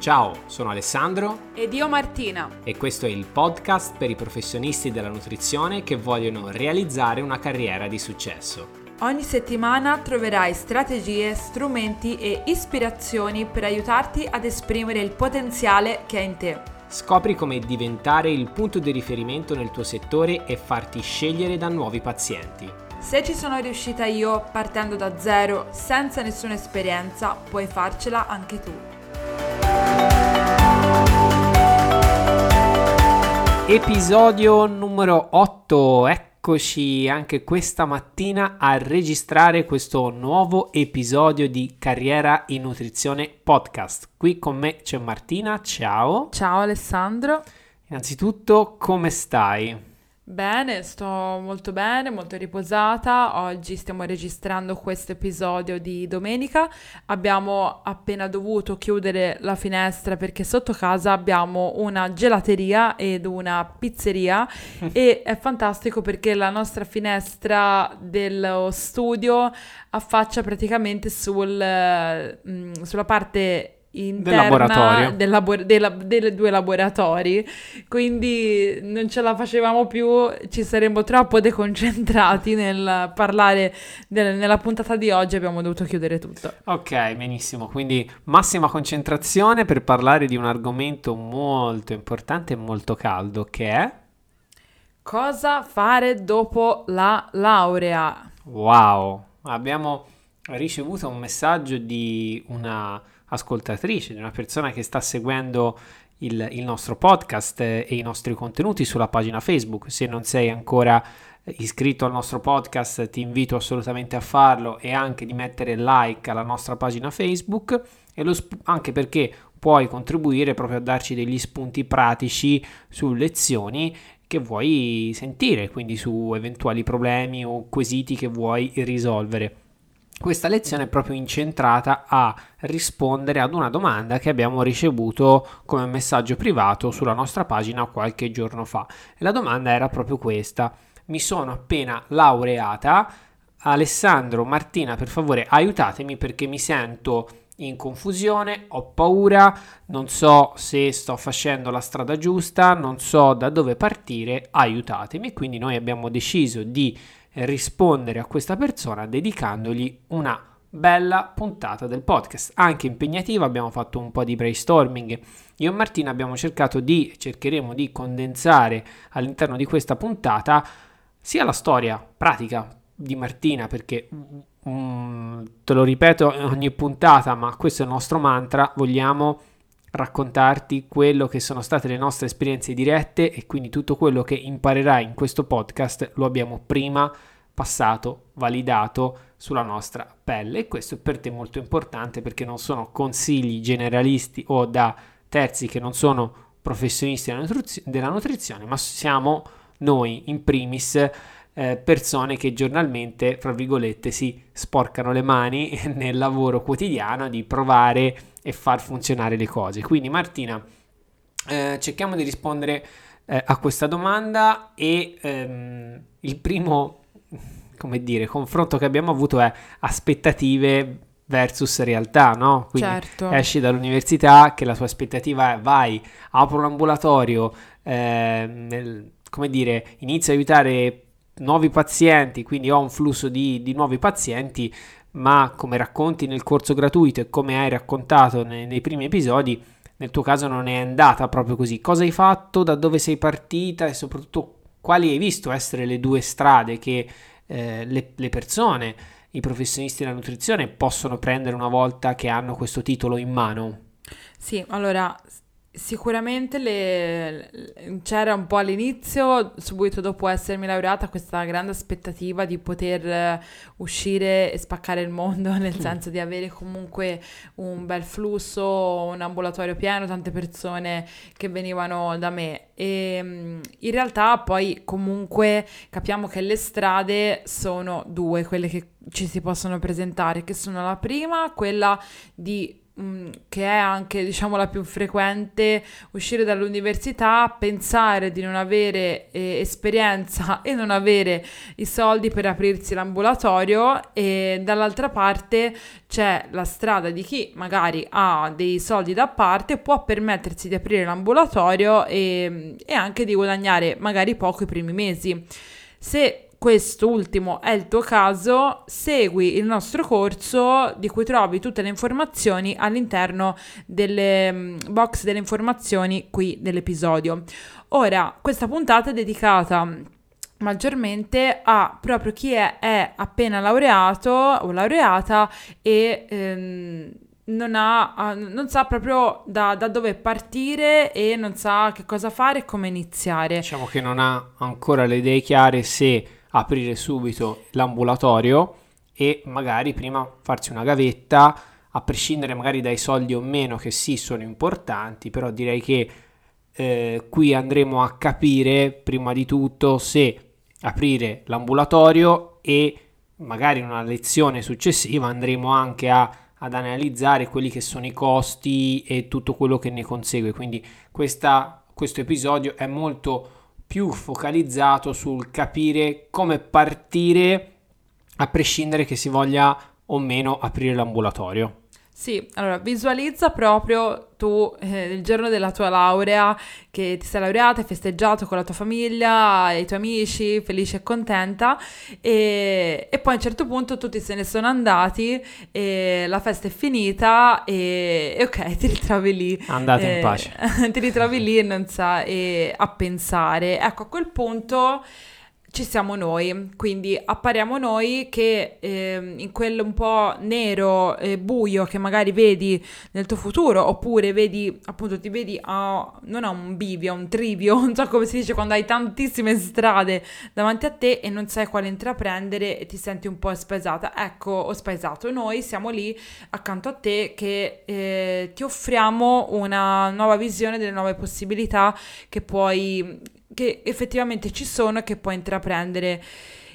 Ciao, sono Alessandro ed io Martina e questo è il podcast per i professionisti della nutrizione che vogliono realizzare una carriera di successo. Ogni settimana troverai strategie, strumenti e ispirazioni per aiutarti ad esprimere il potenziale che è in te. Scopri come diventare il punto di riferimento nel tuo settore e farti scegliere da nuovi pazienti. Se ci sono riuscita io partendo da zero, senza nessuna esperienza, puoi farcela anche tu. Episodio numero 8. Eccoci anche questa mattina a registrare questo nuovo episodio di Carriera in Nutrizione Podcast. Qui con me c'è Martina, ciao. Ciao Alessandro. Innanzitutto, come stai? Bene, sto molto bene, molto riposata. Oggi stiamo registrando questo episodio di domenica. Abbiamo appena dovuto chiudere la finestra perché sotto casa abbiamo una gelateria ed una pizzeria e è fantastico perché la nostra finestra dello studio affaccia praticamente sul, mm, sulla parte interna del laboratorio. Del labor- dei lab- dei due laboratori, quindi non ce la facevamo più, ci saremmo troppo deconcentrati nel parlare del- nella puntata di oggi, abbiamo dovuto chiudere tutto. Ok, benissimo, quindi massima concentrazione per parlare di un argomento molto importante e molto caldo che è... Cosa fare dopo la laurea? Wow, abbiamo ricevuto un messaggio di una ascoltatrice, di una persona che sta seguendo il, il nostro podcast e i nostri contenuti sulla pagina Facebook. Se non sei ancora iscritto al nostro podcast ti invito assolutamente a farlo e anche di mettere like alla nostra pagina Facebook sp- anche perché puoi contribuire proprio a darci degli spunti pratici su lezioni che vuoi sentire, quindi su eventuali problemi o quesiti che vuoi risolvere. Questa lezione è proprio incentrata a rispondere ad una domanda che abbiamo ricevuto come messaggio privato sulla nostra pagina qualche giorno fa. E la domanda era proprio questa. Mi sono appena laureata. Alessandro, Martina, per favore aiutatemi perché mi sento in confusione, ho paura, non so se sto facendo la strada giusta, non so da dove partire, aiutatemi. Quindi noi abbiamo deciso di rispondere a questa persona dedicandogli una bella puntata del podcast, anche impegnativa, abbiamo fatto un po' di brainstorming. Io e Martina abbiamo cercato di, cercheremo di condensare all'interno di questa puntata sia la storia pratica di Martina, perché um, te lo ripeto ogni puntata, ma questo è il nostro mantra, vogliamo raccontarti quello che sono state le nostre esperienze dirette e quindi tutto quello che imparerai in questo podcast lo abbiamo prima passato, validato sulla nostra pelle. E questo è per te molto importante perché non sono consigli generalisti o da terzi che non sono professionisti della, nutrizio- della nutrizione, ma siamo noi in primis eh, persone che giornalmente, fra virgolette, si sporcano le mani nel lavoro quotidiano di provare e far funzionare le cose. Quindi Martina, eh, cerchiamo di rispondere eh, a questa domanda e ehm, il primo, come dire, confronto che abbiamo avuto è aspettative versus realtà, no? Quindi certo. esci dall'università che la tua aspettativa è vai, apro un ambulatorio, eh, come dire, inizio a aiutare nuovi pazienti, quindi ho un flusso di, di nuovi pazienti, ma come racconti nel corso gratuito e come hai raccontato nei, nei primi episodi, nel tuo caso non è andata proprio così. Cosa hai fatto, da dove sei partita e soprattutto quali hai visto essere le due strade che eh, le, le persone, i professionisti della nutrizione possono prendere una volta che hanno questo titolo in mano? Sì, allora Sicuramente le, c'era un po' all'inizio, subito dopo essermi laureata, questa grande aspettativa di poter eh, uscire e spaccare il mondo, nel mm. senso di avere comunque un bel flusso, un ambulatorio pieno, tante persone che venivano da me. E mm, in realtà poi comunque capiamo che le strade sono due, quelle che ci si possono presentare, che sono la prima, quella di che è anche diciamo la più frequente, uscire dall'università, pensare di non avere eh, esperienza e non avere i soldi per aprirsi l'ambulatorio e dall'altra parte c'è la strada di chi magari ha dei soldi da parte, può permettersi di aprire l'ambulatorio e, e anche di guadagnare magari poco i primi mesi. Se quest'ultimo è il tuo caso, segui il nostro corso di cui trovi tutte le informazioni all'interno delle mm, box delle informazioni qui dell'episodio. Ora, questa puntata è dedicata maggiormente a proprio chi è, è appena laureato o laureata e ehm, non, ha, non sa proprio da, da, dove partire e non sa che cosa fare e come iniziare. Diciamo che non ha ancora le idee chiare se aprire subito l'ambulatorio e magari prima farsi una gavetta, a prescindere magari dai soldi o meno che sì sono importanti, però direi che eh, qui andremo a capire prima di tutto se aprire l'ambulatorio e magari in una lezione successiva andremo anche a, ad analizzare quelli che sono i costi e tutto quello che ne consegue. Quindi questa, questo episodio è molto più focalizzato sul capire come partire a prescindere che si voglia o meno aprire l'ambulatorio. Sì, allora visualizza proprio tu eh, il giorno della tua laurea, che ti sei laureata, hai festeggiato con la tua famiglia, i tuoi amici, felice e contenta, e, e poi a un certo punto tutti se ne sono andati, e la festa è finita e, e ok, ti ritrovi lì. Andate eh, in pace. ti ritrovi lì e non sai a pensare. Ecco, a quel punto ci siamo noi, quindi appariamo noi che eh, in quel un po' nero e buio che magari vedi nel tuo futuro, oppure vedi, appunto, ti vedi a, non a un bivio, a un trivio, non so come si dice, quando hai tantissime strade davanti a te e non sai quale intraprendere e ti senti un po' spaesata. Ecco, ho spaesato, noi siamo lì accanto a te che eh, ti offriamo una nuova visione delle nuove possibilità che puoi che effettivamente ci sono e che puoi intraprendere.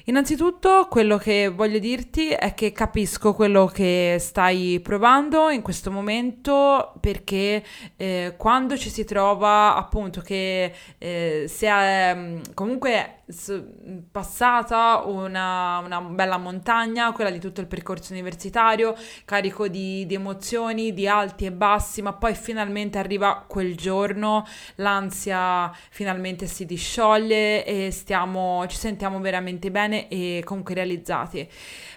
Innanzitutto quello che voglio dirti è che capisco quello che stai provando in questo momento perché eh, quando ci si trova appunto che eh, si è mm, comunque passata una, una, bella montagna, quella di tutto il percorso universitario, carico di, di, emozioni, di alti e bassi, ma poi finalmente arriva quel giorno, l'ansia finalmente si discioglie e stiamo, ci sentiamo veramente bene e comunque realizzati.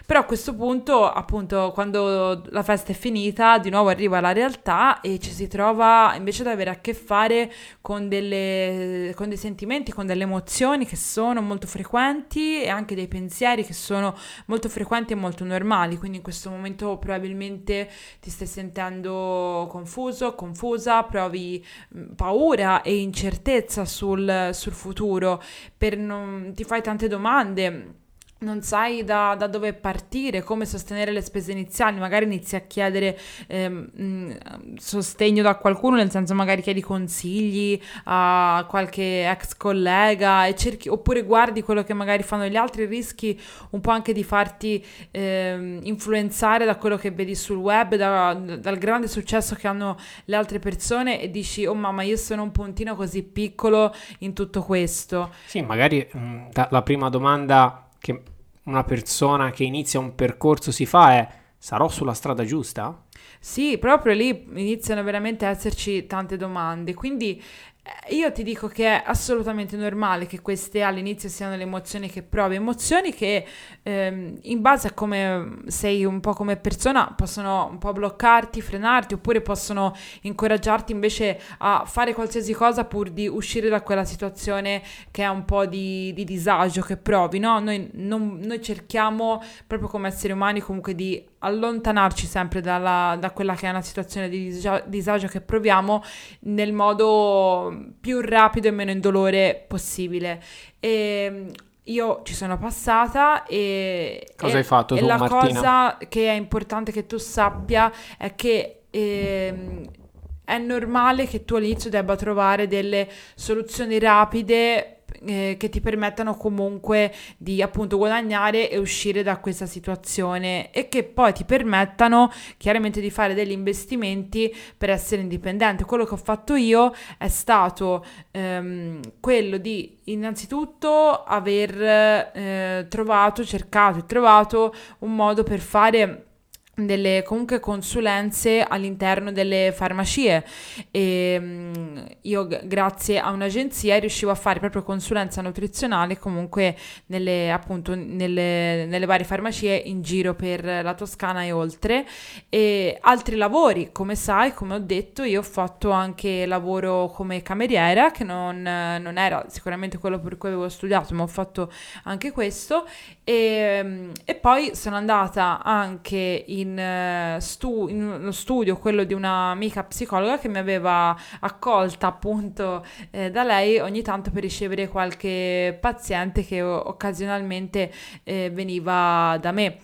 Però a questo punto, appunto, quando la festa è finita, di nuovo arriva la realtà e ci si trova invece ad avere a che fare con, delle, con dei sentimenti, con delle emozioni che sono molto frequenti e anche dei pensieri che sono molto frequenti e molto normali. Quindi in questo momento probabilmente ti stai sentendo confuso, confusa, provi paura e incertezza sul, sul futuro, non, ti fai tante domande non sai da, da, dove partire, come sostenere le spese iniziali, magari inizi a chiedere ehm, sostegno da qualcuno, nel senso magari chiedi consigli a qualche ex collega e cerchi, oppure guardi quello che magari fanno gli altri, rischi un po' anche di farti ehm, influenzare da quello che vedi sul web, da, dal grande successo che hanno le altre persone e dici oh mamma io sono un puntino così piccolo in tutto questo. Sì, magari mh, la prima domanda che una persona che inizia un percorso si fa è sarò sulla strada giusta? Sì, proprio lì iniziano veramente a esserci tante domande, quindi io ti dico che è assolutamente normale che queste all'inizio siano le emozioni che provi, emozioni che ehm, in base a come sei un po' come persona possono un po' bloccarti, frenarti oppure possono incoraggiarti invece a fare qualsiasi cosa pur di uscire da quella situazione che è un po' di, di disagio che provi, no? Noi, non, noi cerchiamo proprio come esseri umani comunque di allontanarci sempre dalla, da quella che è una situazione di disagio che proviamo nel modo più rapido e meno indolore possibile. E ehm, io ci sono passata e... Cosa e, hai fatto tu, e la Martina? cosa che è importante che tu sappia è che... Eh, è normale che tu all'inizio debba trovare delle soluzioni rapide eh, che ti permettano comunque di appunto guadagnare e uscire da questa situazione e che poi ti permettano chiaramente di fare degli investimenti per essere indipendente. Quello che ho fatto io è stato ehm, quello di innanzitutto aver eh, trovato, cercato e trovato un modo per fare delle comunque consulenze all'interno delle farmacie. E mm, io grazie a un'agenzia riuscivo a fare proprio consulenza nutrizionale comunque nelle appunto nelle, nelle varie farmacie in giro per la Toscana e oltre. E altri lavori come sai come ho detto io ho fatto anche lavoro come cameriera che non, non era sicuramente quello per cui avevo studiato ma ho fatto anche questo. E, mm, e poi sono andata anche in in, eh, stu- in uno studio, quello di un'amica psicologa che mi aveva accolta appunto eh, da lei ogni tanto per ricevere qualche paziente che occasionalmente eh, veniva da me.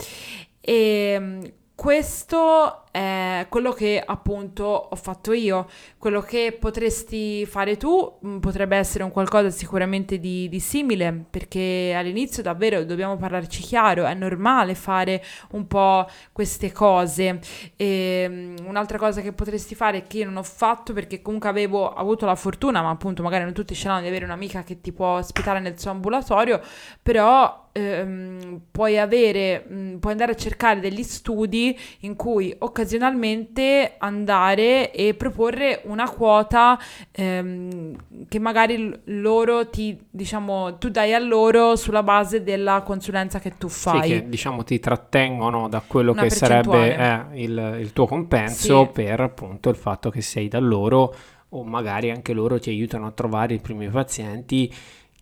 E mm, questo è quello che appunto ho fatto io, quello che potresti fare tu mm, potrebbe essere un qualcosa sicuramente di, di, simile, perché all'inizio davvero dobbiamo parlarci chiaro, è normale fare un po' queste cose. E, mm, un'altra cosa che potresti fare che io non ho fatto perché comunque avevo avuto la fortuna, ma appunto magari non tutti ce l'hanno di avere un'amica che ti può ospitare nel suo ambulatorio, però ehm, puoi avere, mh, mm, puoi andare a cercare degli studi in cui occasionalmente occasionalmente andare e proporre una quota ehm, che magari loro ti, diciamo, tu dai a loro sulla base della consulenza che tu fai. Sì, che diciamo ti trattengono da quello una che sarebbe eh, il, il, tuo compenso sì. per appunto il fatto che sei da loro o magari anche loro ti aiutano a trovare i primi pazienti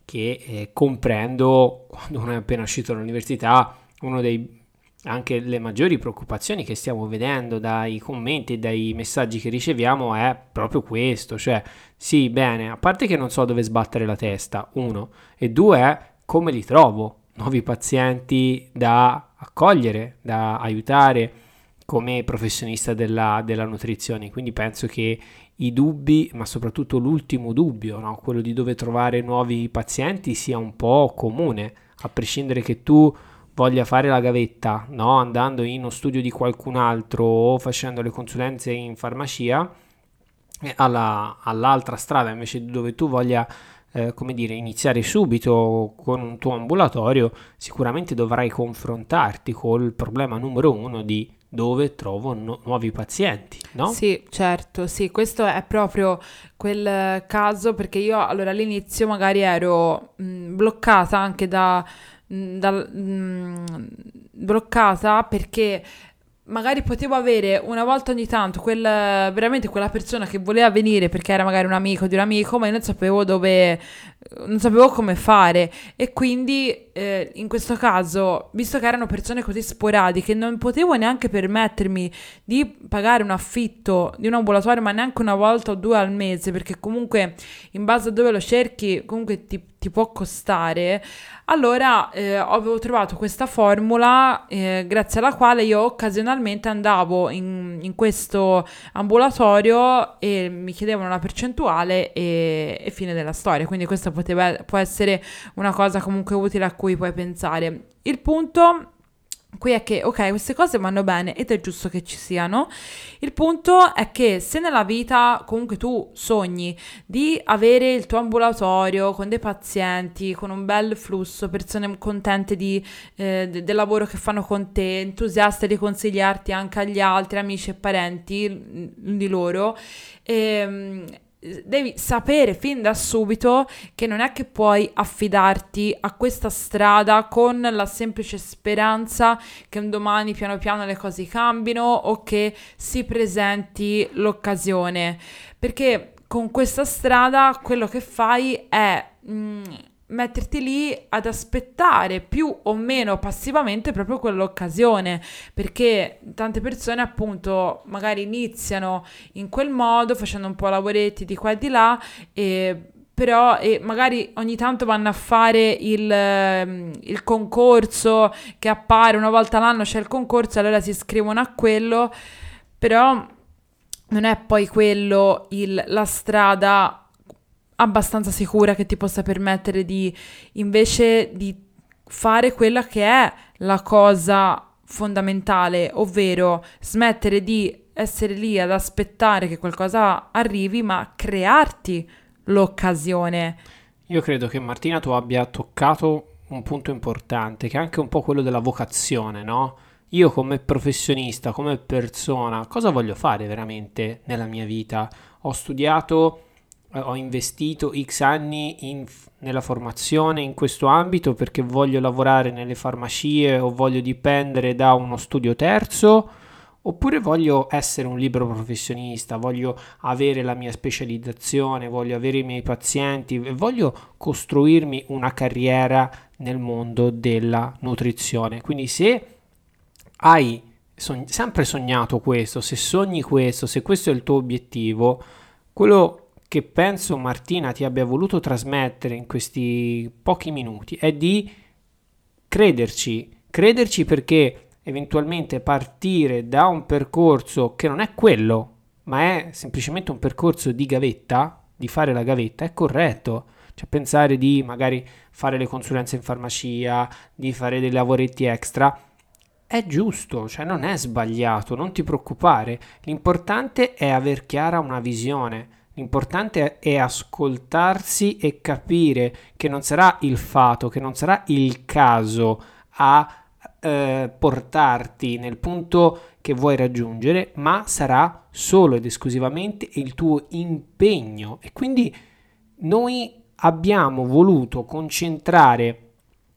che eh, comprendo quando uno è appena uscito dall'università uno dei anche le maggiori preoccupazioni che stiamo vedendo dai commenti e dai messaggi che riceviamo è proprio questo, cioè sì, bene, a parte che non so dove sbattere la testa, uno, e due come li trovo, nuovi pazienti da accogliere, da aiutare come professionista della, della nutrizione, quindi penso che i dubbi, ma soprattutto l'ultimo dubbio, no? quello di dove trovare nuovi pazienti, sia un po' comune, a prescindere che tu voglia fare la gavetta, no? andando in uno studio di qualcun altro o facendo le consulenze in farmacia, alla, all'altra strada invece dove tu voglia eh, come dire, iniziare subito con un tuo ambulatorio, sicuramente dovrai confrontarti col problema numero uno di dove trovo no- nuovi pazienti, no? Sì, certo, sì, questo è proprio quel caso perché io allora all'inizio magari ero mh, bloccata anche da dal, mh, bloccata perché magari potevo avere una volta ogni tanto quel, veramente quella persona che voleva venire perché era magari un amico di un amico, ma io non sapevo dove, non sapevo come fare. E quindi eh, in questo caso, visto che erano persone così sporadiche, non potevo neanche permettermi di pagare un affitto di un ambulatorio, ma neanche una volta o due al mese, perché comunque in base a dove lo cerchi, comunque ti, ti può costare. Allora eh, avevo trovato questa formula eh, grazie alla quale io occasionalmente andavo in, in, questo ambulatorio e mi chiedevano la percentuale e, e fine della storia. Quindi questa poteva, può essere una cosa comunque utile a cui puoi pensare. Il punto Qui è che, ok, queste cose vanno bene ed è giusto che ci siano. Il punto è che se nella vita comunque tu sogni di avere il tuo ambulatorio con dei pazienti, con un bel flusso, persone contente di, eh, de- del lavoro che fanno con te, entusiaste di consigliarti anche agli altri amici e parenti di loro, ehm, devi sapere fin da subito che non è che puoi affidarti a questa strada con la semplice speranza che un domani piano piano le cose cambino o che si presenti l'occasione. Perché con questa strada quello che fai è... Mm, metterti lì ad aspettare più o meno passivamente proprio quell'occasione perché tante persone appunto magari iniziano in quel modo facendo un po' lavoretti di qua e di là e però e magari ogni tanto vanno a fare il, ehm, il, concorso che appare una volta l'anno c'è il concorso allora si iscrivono a quello però non è poi quello il, la strada abbastanza sicura che ti possa permettere di invece di fare quella che è la cosa fondamentale, ovvero smettere di essere lì ad aspettare che qualcosa arrivi, ma crearti l'occasione. Io credo che Martina tu abbia toccato un punto importante, che è anche un po' quello della vocazione, no? Io come professionista, come persona, cosa voglio fare veramente nella mia vita? Ho studiato, ho investito X anni in, nella formazione in questo ambito perché voglio lavorare nelle farmacie o voglio dipendere da uno studio terzo Oppure voglio essere un libero professionista, voglio avere la mia specializzazione, voglio avere i miei pazienti e voglio costruirmi una carriera nel mondo della nutrizione. Quindi se hai sempre sognato questo, se sogni questo, se questo è il tuo obiettivo, quello che penso Martina ti abbia voluto trasmettere in questi pochi minuti è di crederci, crederci perché eventualmente partire da un percorso che non è quello, ma è semplicemente un percorso di gavetta, di fare la gavetta, è corretto. Cioè pensare di magari fare le consulenze in farmacia, di fare dei lavoretti extra, è giusto, cioè non è sbagliato, non ti preoccupare. L'importante è aver chiara una visione. L'importante è ascoltarsi e capire che non sarà il fato, che non sarà il caso a eh, portarti nel punto che vuoi raggiungere, ma sarà solo ed esclusivamente il tuo impegno. E quindi noi abbiamo voluto concentrare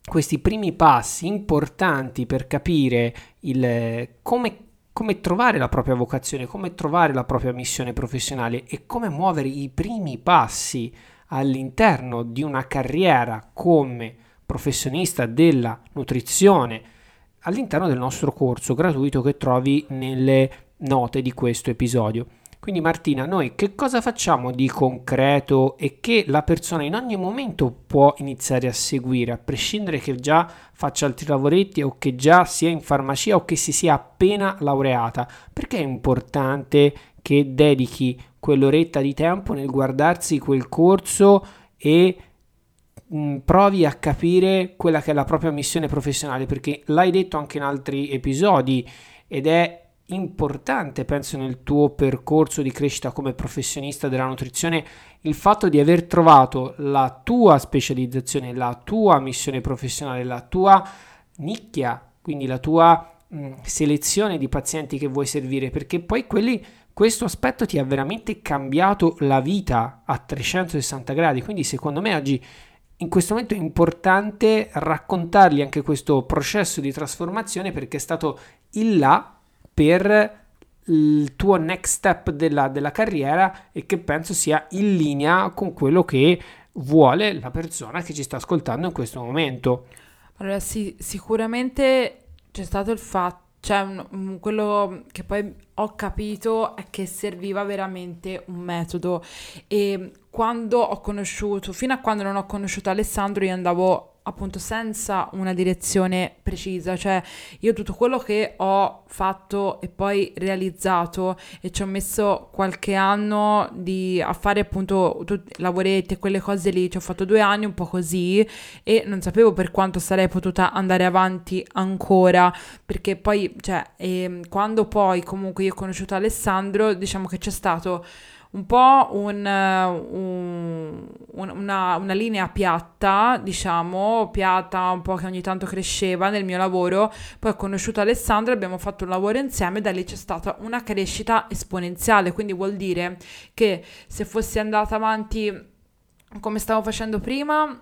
questi primi passi importanti per capire il, come, come trovare la propria vocazione, come trovare la propria missione professionale e come muovere i primi passi all'interno di una carriera come professionista della nutrizione all'interno del nostro corso gratuito che trovi nelle note di questo episodio. Quindi Martina, noi che cosa facciamo di concreto e che la persona in ogni momento può iniziare a seguire, a prescindere che già faccia altri lavoretti o che già sia in farmacia o che si sia appena laureata? Perché è importante che dedichi quell'oretta di tempo nel guardarsi quel corso e provi a capire quella che è la propria missione professionale, perché l'hai detto anche in altri episodi ed è importante, penso, nel tuo percorso di crescita come professionista della nutrizione, il fatto di aver trovato la tua specializzazione, la tua missione professionale, la tua nicchia, quindi la tua mh, selezione di pazienti che vuoi servire, perché poi quelli questo aspetto ti ha veramente cambiato la vita a 360 gradi. Quindi, secondo me, oggi in questo momento è importante raccontargli anche questo processo di trasformazione perché è stato il là per il tuo next step della, della carriera e che penso sia in linea con quello che vuole la persona che ci sta ascoltando in questo momento. Allora sì, sicuramente c'è stato il fatto cioè, quello che poi ho capito è che serviva veramente un metodo e quando ho conosciuto, fino a quando non ho conosciuto Alessandro, io andavo appunto senza una direzione precisa, cioè io tutto quello che ho fatto e poi realizzato e ci ho messo qualche anno di, a fare appunto tutti, lavoretti e quelle cose lì, ci ho fatto due anni un po' così e non sapevo per quanto sarei potuta andare avanti ancora, perché poi, cioè, eh, quando poi comunque io ho conosciuto Alessandro, diciamo che c'è stato un po' un, un, una, una, linea piatta, diciamo, piatta un po' che ogni tanto cresceva nel mio lavoro. Poi ho conosciuto Alessandro, abbiamo fatto un lavoro insieme e da lì c'è stata una crescita esponenziale. Quindi vuol dire che se fossi andata avanti come stavo facendo prima,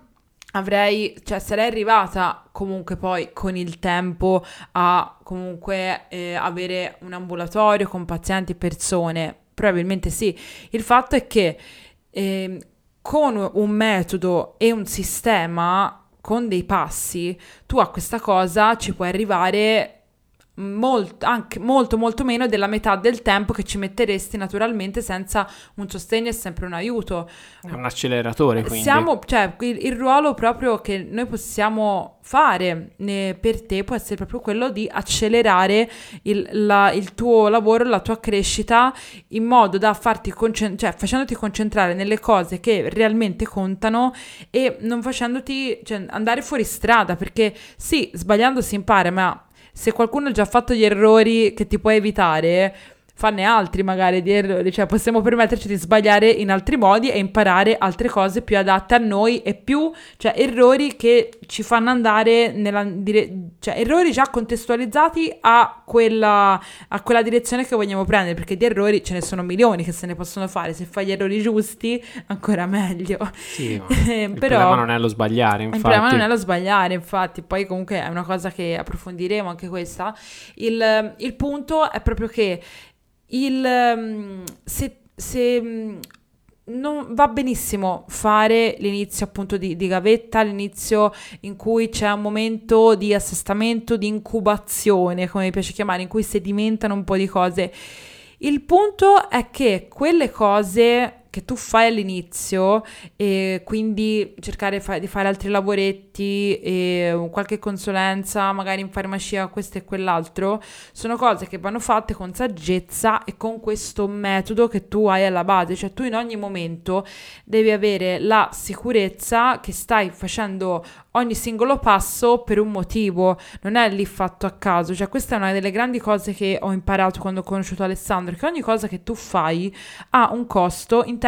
avrei, cioè sarei arrivata comunque poi con il tempo a comunque eh, avere un ambulatorio con pazienti, persone Probabilmente sì. Il fatto è che eh, con un metodo e un sistema, con dei passi, tu a questa cosa ci puoi arrivare molto, anche molto molto meno della metà del tempo che ci metteresti naturalmente senza un sostegno e sempre un aiuto. È un acceleratore quindi. Siamo, cioè, il, il ruolo proprio che noi possiamo fare eh, per te può essere proprio quello di accelerare il, la, il, tuo lavoro, la tua crescita in modo da farti concentrare, cioè facendoti concentrare nelle cose che realmente contano e non facendoti cioè, andare fuori strada perché sì, sbagliando si impara, ma se qualcuno ha già fatto gli errori che ti puoi evitare, fanne altri magari di errori, cioè possiamo permetterci di sbagliare in altri modi e imparare altre cose più adatte a noi e più, cioè errori che ci fanno andare nella dire- cioè errori già contestualizzati a quella, a quella direzione che vogliamo prendere, perché di errori ce ne sono milioni che se ne possono fare, se fai gli errori giusti ancora meglio. Sì, il Però, problema non è lo sbagliare, infatti. Il problema non è lo sbagliare, infatti, poi comunque è una cosa che approfondiremo anche questa. Il, il punto è proprio che il, ehm, se, se mm, non va benissimo fare l'inizio appunto di, di, gavetta, l'inizio in cui c'è un momento di assestamento, di incubazione, come mi piace chiamare, in cui sedimentano un po' di cose. Il punto è che quelle cose che tu fai all'inizio e quindi cercare fa- di fare altri lavoretti e qualche consulenza magari in farmacia questo e quell'altro sono cose che vanno fatte con saggezza e con questo metodo che tu hai alla base. Cioè tu in ogni momento devi avere la sicurezza che stai facendo ogni singolo passo per un motivo, non è lì fatto a caso, cioè questa è una delle grandi cose che ho imparato quando ho conosciuto Alessandro, che ogni cosa che tu fai ha un costo in termini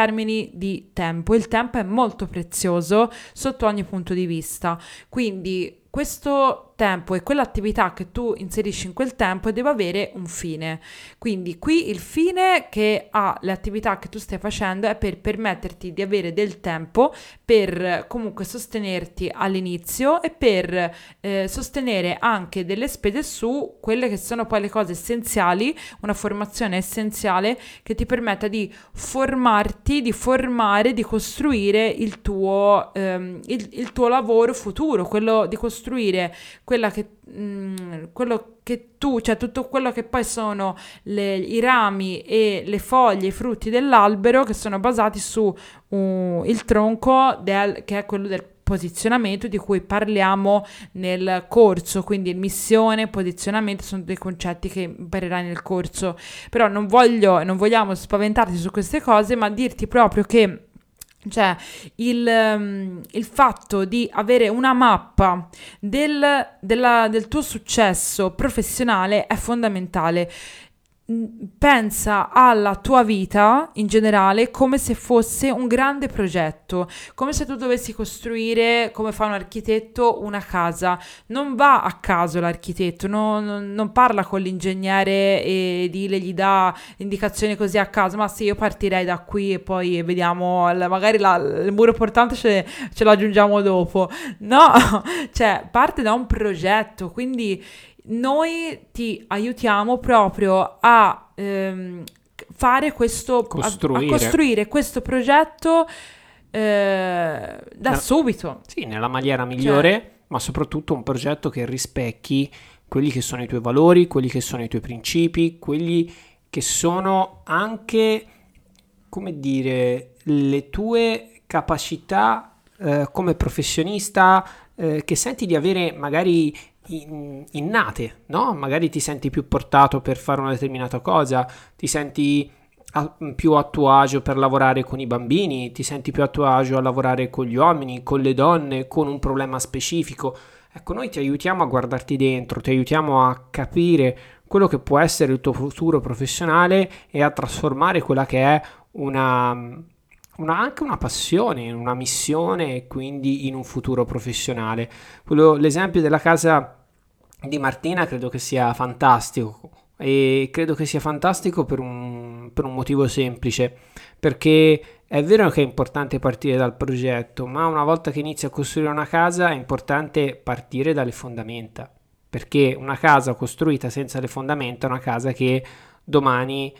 di tempo, il tempo è molto prezioso sotto ogni punto di vista, quindi questo tempo e quell'attività che tu inserisci in quel tempo deve avere un fine. Quindi qui il fine che ha le attività che tu stai facendo è per permetterti di avere del tempo per comunque sostenerti all'inizio e per eh, sostenere anche delle spese su quelle che sono poi le cose essenziali, una formazione essenziale che ti permetta di formarti, di formare, di costruire il tuo, ehm, il, il tuo lavoro futuro, quello di costruire quella che, mh, mm, quello che tu, cioè tutto quello che poi sono le, i rami e le foglie, i frutti dell'albero che sono basati su uh, il tronco del, che è quello del posizionamento di cui parliamo nel corso, quindi missione, posizionamento sono dei concetti che imparerai nel corso, però non voglio, non vogliamo spaventarti su queste cose, ma dirti proprio che cioè, il, um, il, fatto di avere una mappa del, della, del tuo successo professionale è fondamentale pensa alla tua vita in generale come se fosse un grande progetto, come se tu dovessi costruire, come fa un architetto, una casa. Non va a caso l'architetto, non, non, parla con l'ingegnere e di, gli dà indicazioni così a caso, ma sì, io partirei da qui e poi vediamo, magari la, il muro portante ce, ce lo aggiungiamo dopo. No, cioè parte da un progetto, quindi noi ti aiutiamo proprio a ehm, fare questo, costruire. A, a costruire questo progetto eh, da no, subito. Sì, nella maniera migliore, cioè. ma soprattutto un progetto che rispecchi quelli che sono i tuoi valori, quelli che sono i tuoi principi, quelli che sono anche, come dire, le tue capacità eh, come professionista eh, che senti di avere magari innate, no? Magari ti senti più portato per fare una determinata cosa, ti senti a, più a tuo agio per lavorare con i bambini, ti senti più a tuo agio a lavorare con gli uomini, con le donne, con un problema specifico. Ecco, noi ti aiutiamo a guardarti dentro, ti aiutiamo a capire quello che può essere il tuo futuro professionale e a trasformare quella che è una, una, anche una passione, una missione e quindi in un futuro professionale. Quello, l'esempio della casa di Martina credo che sia fantastico e credo che sia fantastico per un, per un motivo semplice, perché è vero che è importante partire dal progetto, ma una volta che inizi a costruire una casa è importante partire dalle fondamenta, perché una casa costruita senza le fondamenta è una casa che domani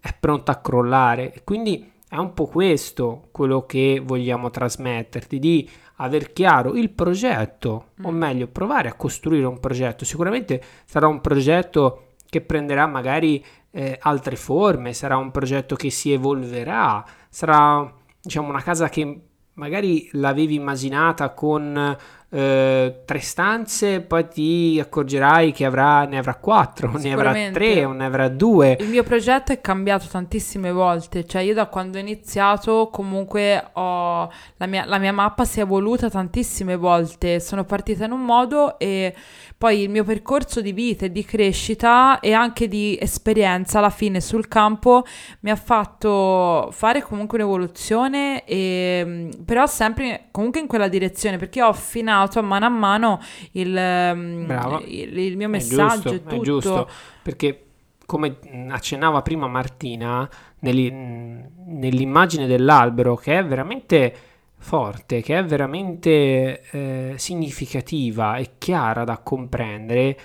è pronta a crollare. Quindi è un po' questo quello che vogliamo trasmetterti, di aver chiaro il progetto, mm. o meglio, provare a costruire un progetto. Sicuramente sarà un progetto che prenderà magari eh, altre forme, sarà un progetto che si evolverà, sarà diciamo una casa che magari l'avevi immaginata con eh, tre stanze, poi ti accorgerai che avrà, ne avrà quattro, ne avrà tre, o ne avrà due. Il mio progetto è cambiato tantissime volte, cioè io da quando ho iniziato comunque ho, la, mia, la mia mappa si è evoluta tantissime volte, sono partita in un modo e poi il mio percorso di vita e di crescita e anche di esperienza alla fine sul campo mi ha fatto fare comunque un'evoluzione, e, però sempre comunque in quella direzione perché ho affinato a mano a mano il, mm, il, il mio messaggio. È giusto, è giusto perché come accennava prima Martina, nell'immagine dell'albero, che è veramente forte, che è veramente eh, significativa e chiara da comprendere,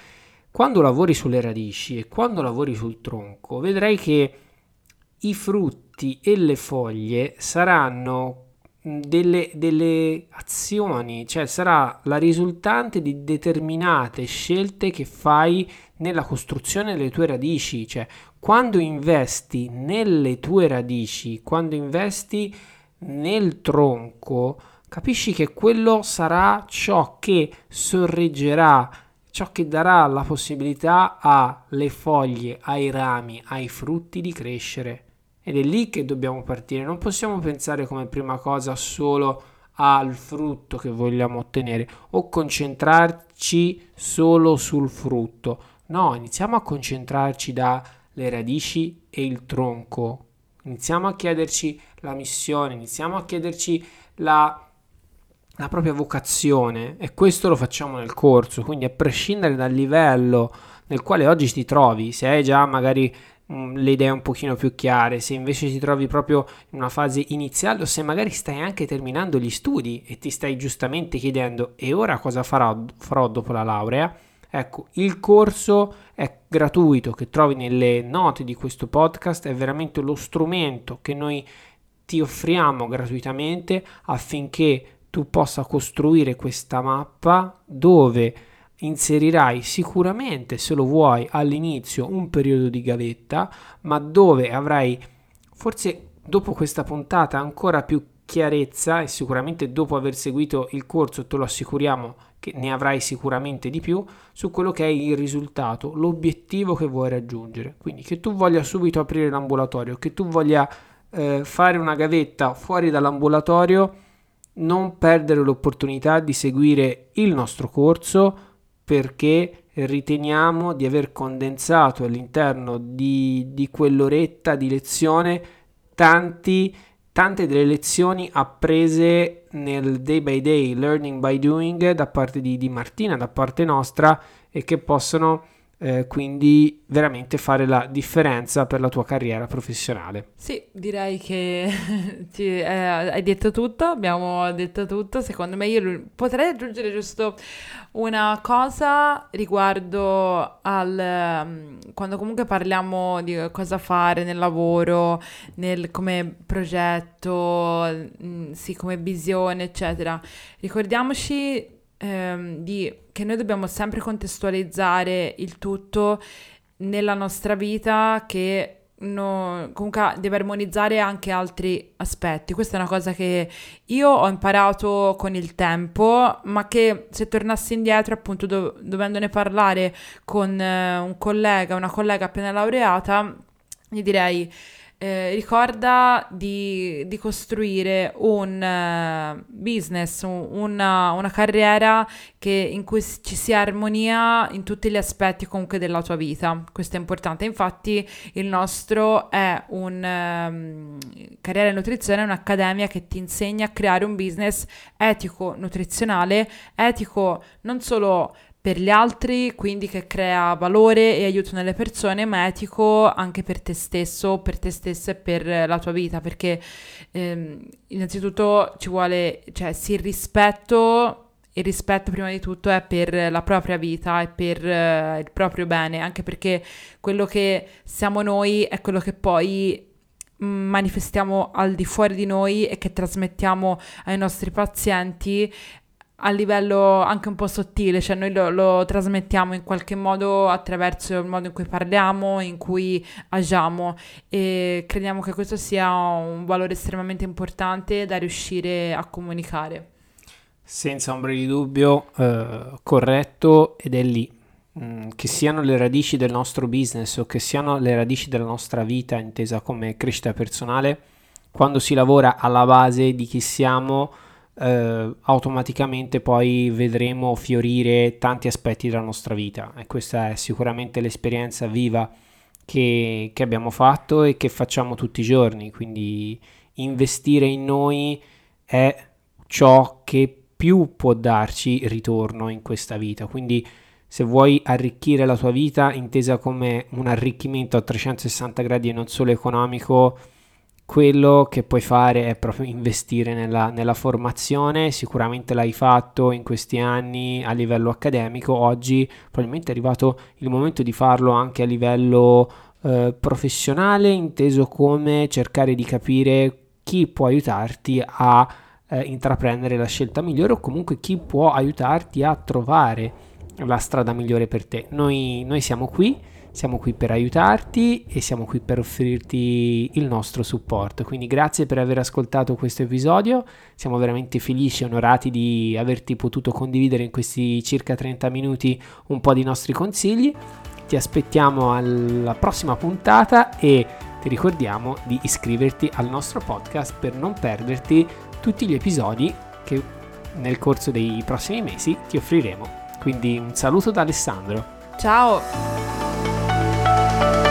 quando lavori sulle radici e quando lavori sul tronco, vedrai che i frutti e le foglie saranno delle, delle azioni, cioè sarà la risultante di determinate scelte che fai nella costruzione delle tue radici, cioè quando investi nelle tue radici, quando investi nel tronco, capisci che quello sarà ciò che sorreggerà, ciò che darà la possibilità alle foglie, ai rami, ai frutti di crescere. Ed è lì che dobbiamo partire, non possiamo pensare come prima cosa solo al frutto che vogliamo ottenere o concentrarci solo sul frutto. No, iniziamo a concentrarci dalle radici e il tronco. Iniziamo a chiederci la missione, iniziamo a chiederci la, la propria vocazione e questo lo facciamo nel corso, quindi a prescindere dal livello nel quale oggi ti trovi, se hai già magari le idee un pochino più chiare, se invece ti trovi proprio in una fase iniziale o se magari stai anche terminando gli studi e ti stai giustamente chiedendo e ora cosa farò, farò dopo la laurea, ecco, il corso è gratuito che trovi nelle note di questo podcast, è veramente lo strumento che noi ti offriamo gratuitamente affinché tu possa costruire questa mappa dove inserirai sicuramente, se lo vuoi, all'inizio un periodo di gavetta, ma dove avrai forse dopo questa puntata ancora più chiarezza e sicuramente dopo aver seguito il corso te lo assicuriamo che ne avrai sicuramente di più su quello che è il risultato, l'obiettivo che vuoi raggiungere. Quindi che tu voglia subito aprire l'ambulatorio, che tu voglia eh, fare una gavetta fuori dall'ambulatorio, non perdere l'opportunità di seguire il nostro corso perché riteniamo di aver condensato all'interno di, di quell'oretta di lezione tanti, tante delle lezioni apprese nel day by day, learning by doing da parte di, di Martina, da parte nostra e che possono eh, quindi veramente fare la differenza per la tua carriera professionale. Sì, direi che ti, eh, hai detto tutto, abbiamo detto tutto, secondo me io potrei aggiungere giusto una cosa riguardo al um, quando comunque parliamo di cosa fare nel lavoro, nel, come progetto, mm, sì, come visione, eccetera. Ricordiamoci ehm, di, che noi dobbiamo sempre contestualizzare il tutto nella nostra vita che no, comunque deve armonizzare anche altri aspetti. Questa è una cosa che io ho imparato con il tempo, ma che se tornassi indietro, appunto, do, dovendone parlare con eh, un collega, una collega appena laureata, gli direi eh, ricorda di, di, costruire un uh, business, un, una, una, carriera che, in cui ci sia armonia in tutti gli aspetti comunque della tua vita. Questo è importante. Infatti il nostro è un um, carriera in nutrizione, è un'accademia che ti insegna a creare un business etico, nutrizionale, etico non solo per gli altri, quindi che crea valore e aiuto nelle persone, ma etico anche per te stesso, per te stessa e per la tua vita, perché ehm, innanzitutto ci vuole, cioè sì, il rispetto, il rispetto prima di tutto è per la propria vita e per uh, il proprio bene, anche perché quello che siamo noi è quello che poi manifestiamo al di fuori di noi e che trasmettiamo ai nostri pazienti a livello anche un po' sottile, cioè noi lo, lo, trasmettiamo in qualche modo attraverso il modo in cui parliamo, in cui agiamo e crediamo che questo sia un valore estremamente importante da riuscire a comunicare. Senza ombra di dubbio, eh, corretto ed è lì. Mm, che siano le radici del nostro business o che siano le radici della nostra vita intesa come crescita personale, quando si lavora alla base di chi siamo, eh, automaticamente poi vedremo fiorire tanti aspetti della nostra vita. E questa è sicuramente l'esperienza viva che, che abbiamo fatto e che facciamo tutti i giorni, quindi investire in noi è ciò che più può darci ritorno in questa vita, quindi se vuoi arricchire la tua vita intesa come un arricchimento a 360 gradi e non solo economico, quello che puoi fare è proprio investire nella, nella, formazione, sicuramente l'hai fatto in questi anni a livello accademico, oggi probabilmente è arrivato il momento di farlo anche a livello eh, professionale, inteso come cercare di capire chi può aiutarti a eh, intraprendere la scelta migliore o comunque chi può aiutarti a trovare la strada migliore per te. Noi, noi siamo qui, siamo qui per aiutarti e siamo qui per offrirti il nostro supporto. Quindi grazie per aver ascoltato questo episodio, siamo veramente felici e onorati di averti potuto condividere in questi circa 30 minuti un po' di nostri consigli. Ti aspettiamo alla prossima puntata e ti ricordiamo di iscriverti al nostro podcast per non perderti tutti gli episodi che nel corso dei prossimi mesi ti offriremo. Quindi un saluto da Alessandro. Ciao! thank you